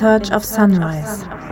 Search of Sunrise.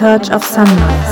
Search of Sunrise.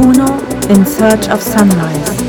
Uno in Search of Sunrise.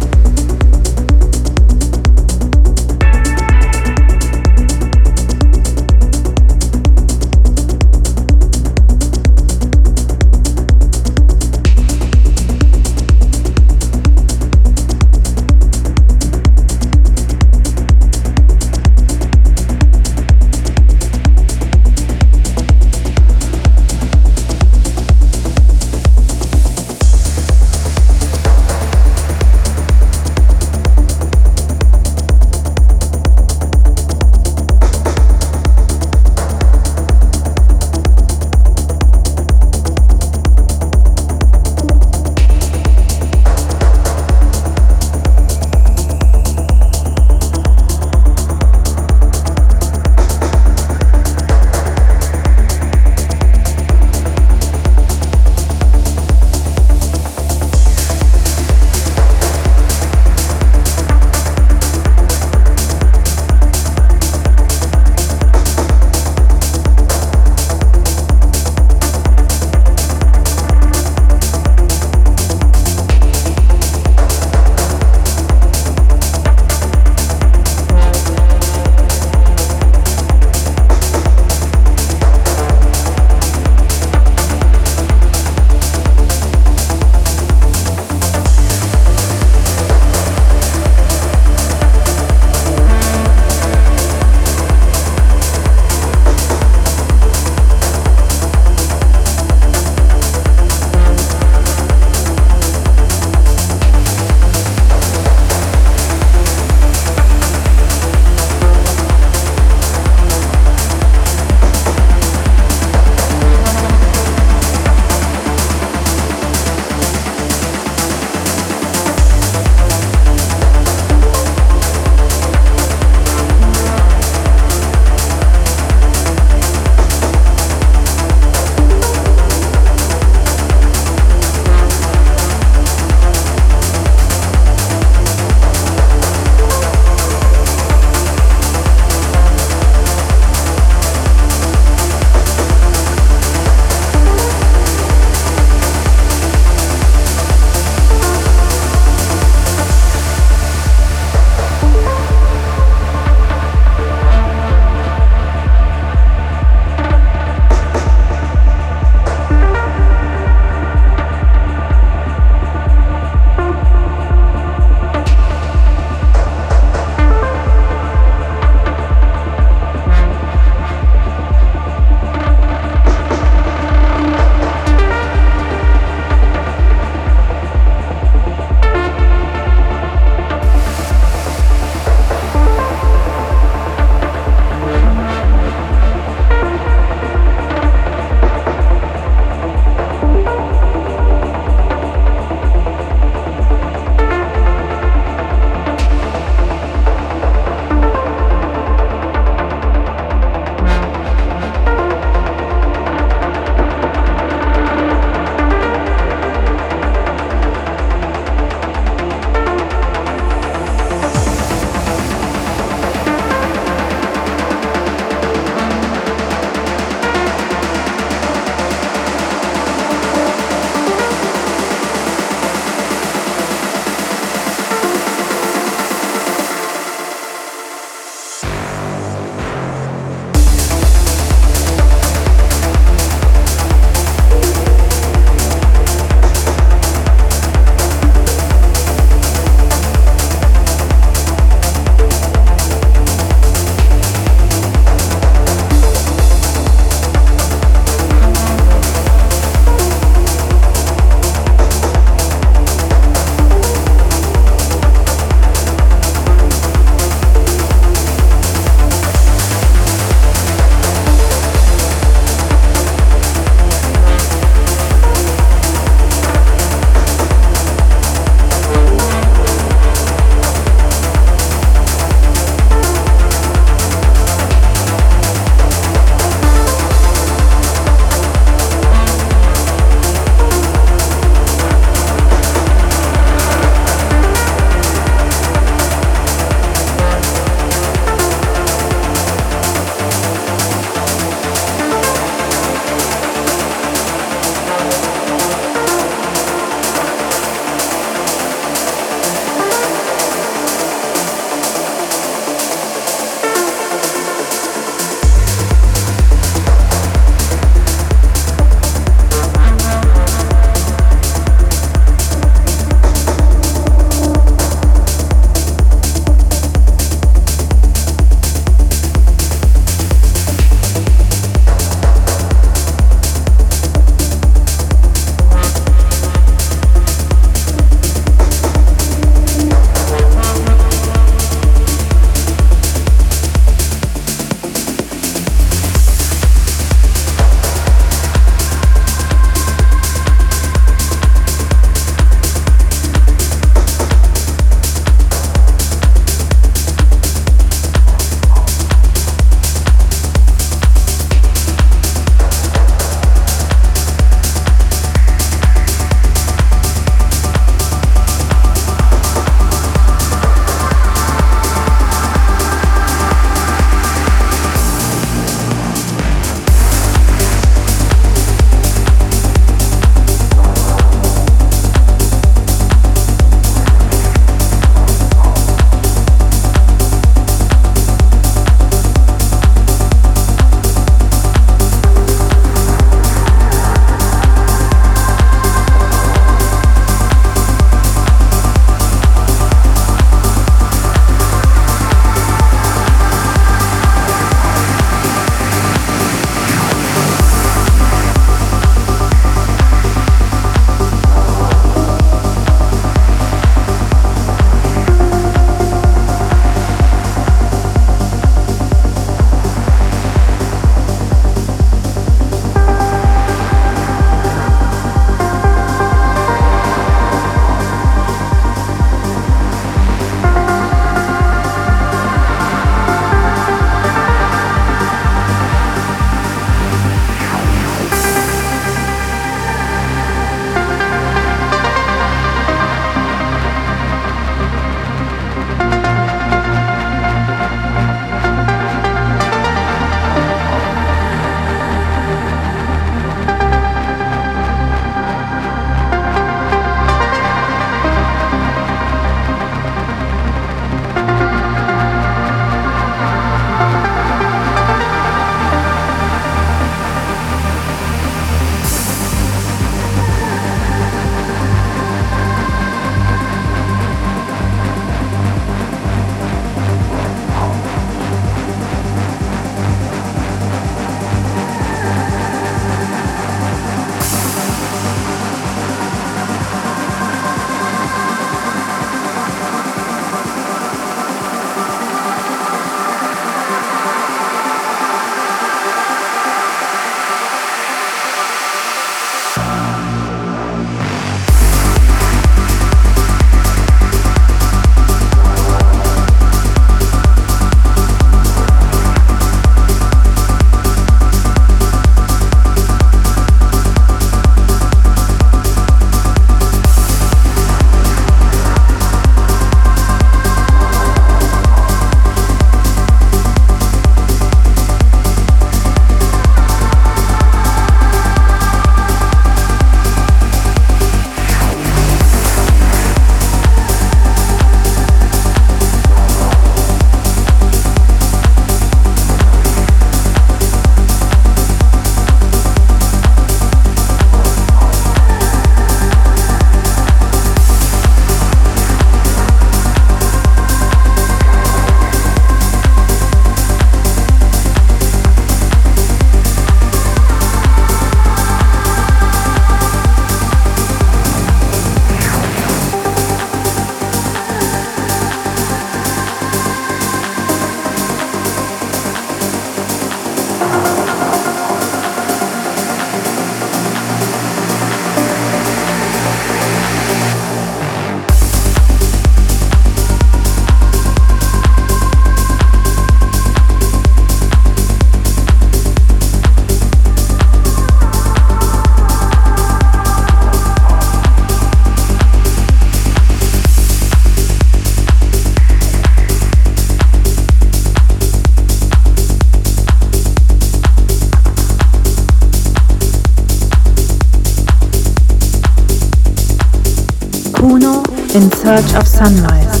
In search of sunrise.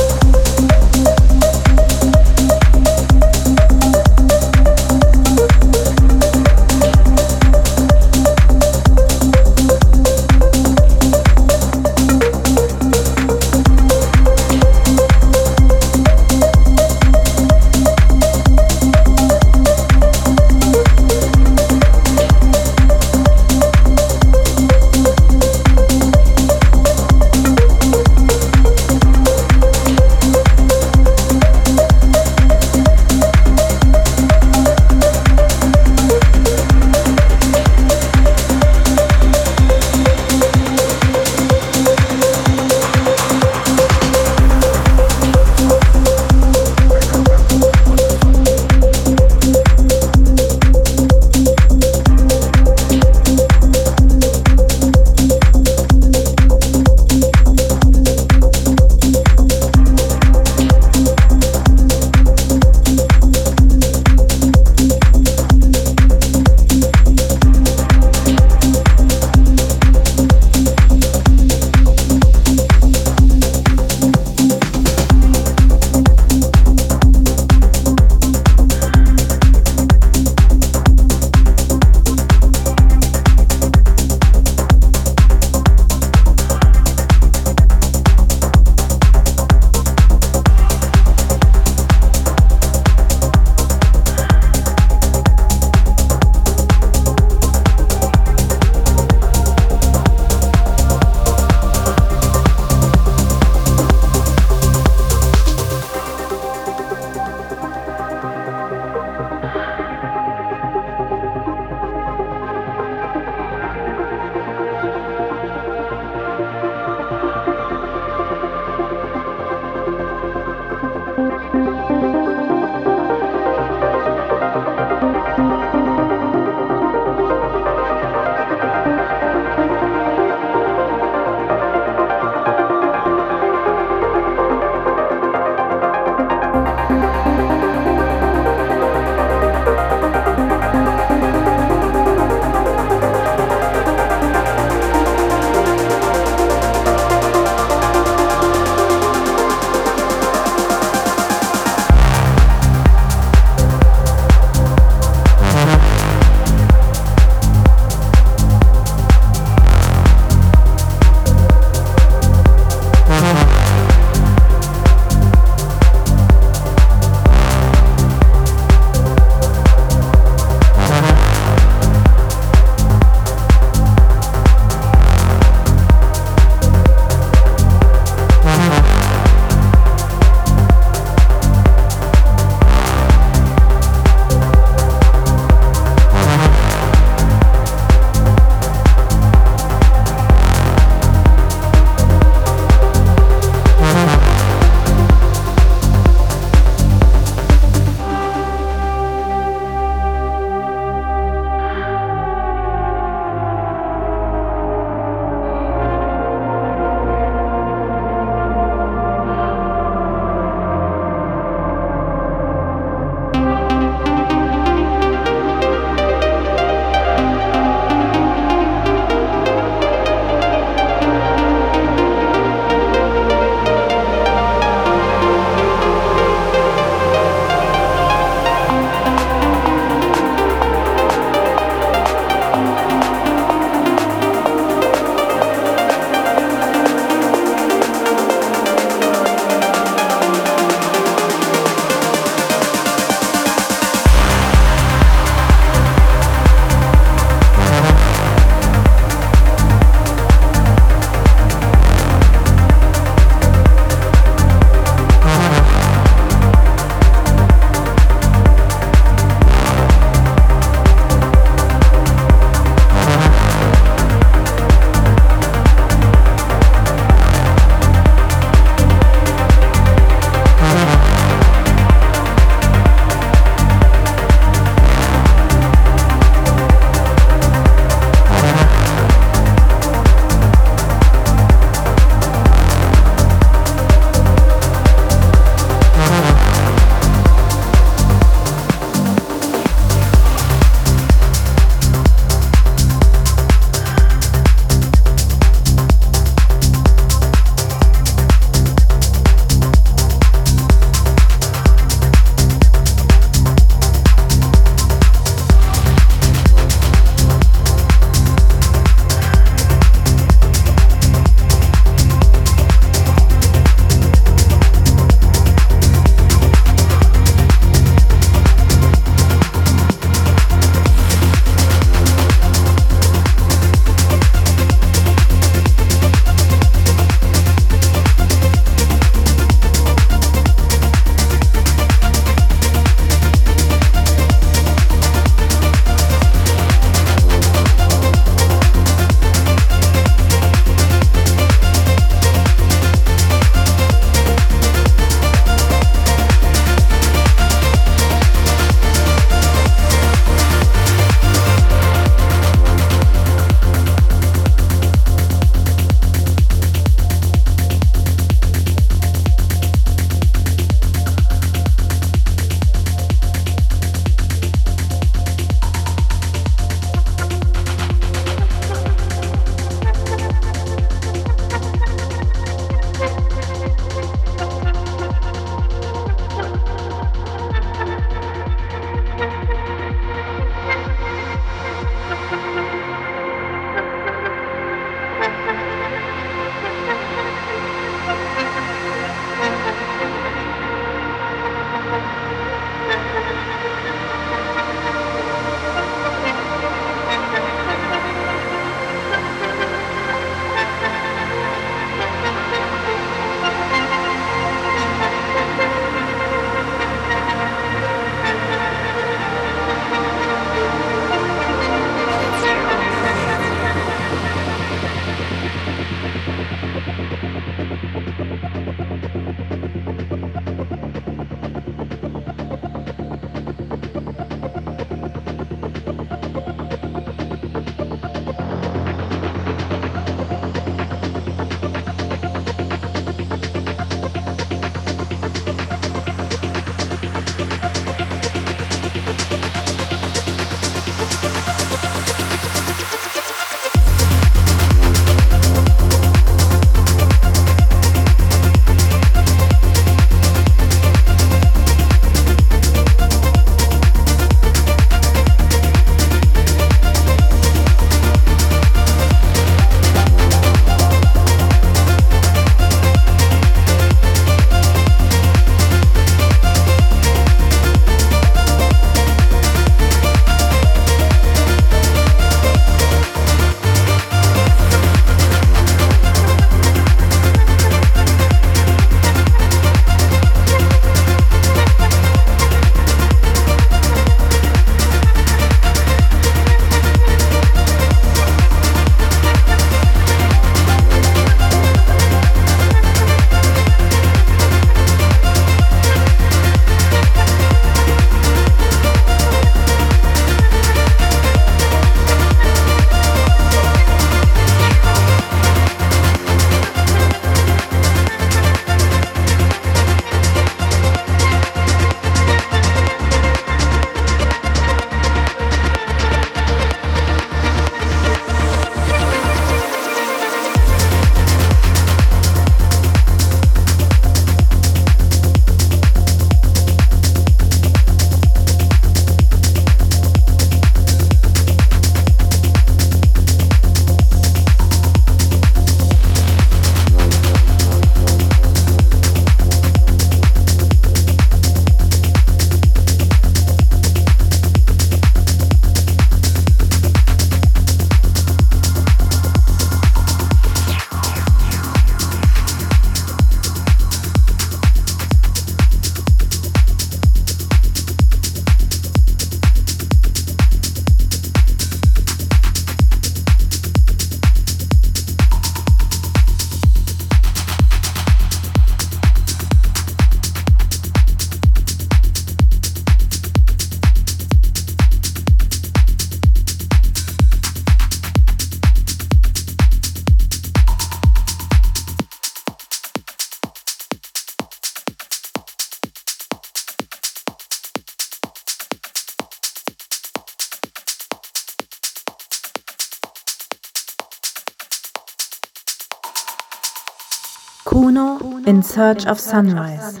In Search of Sunrise.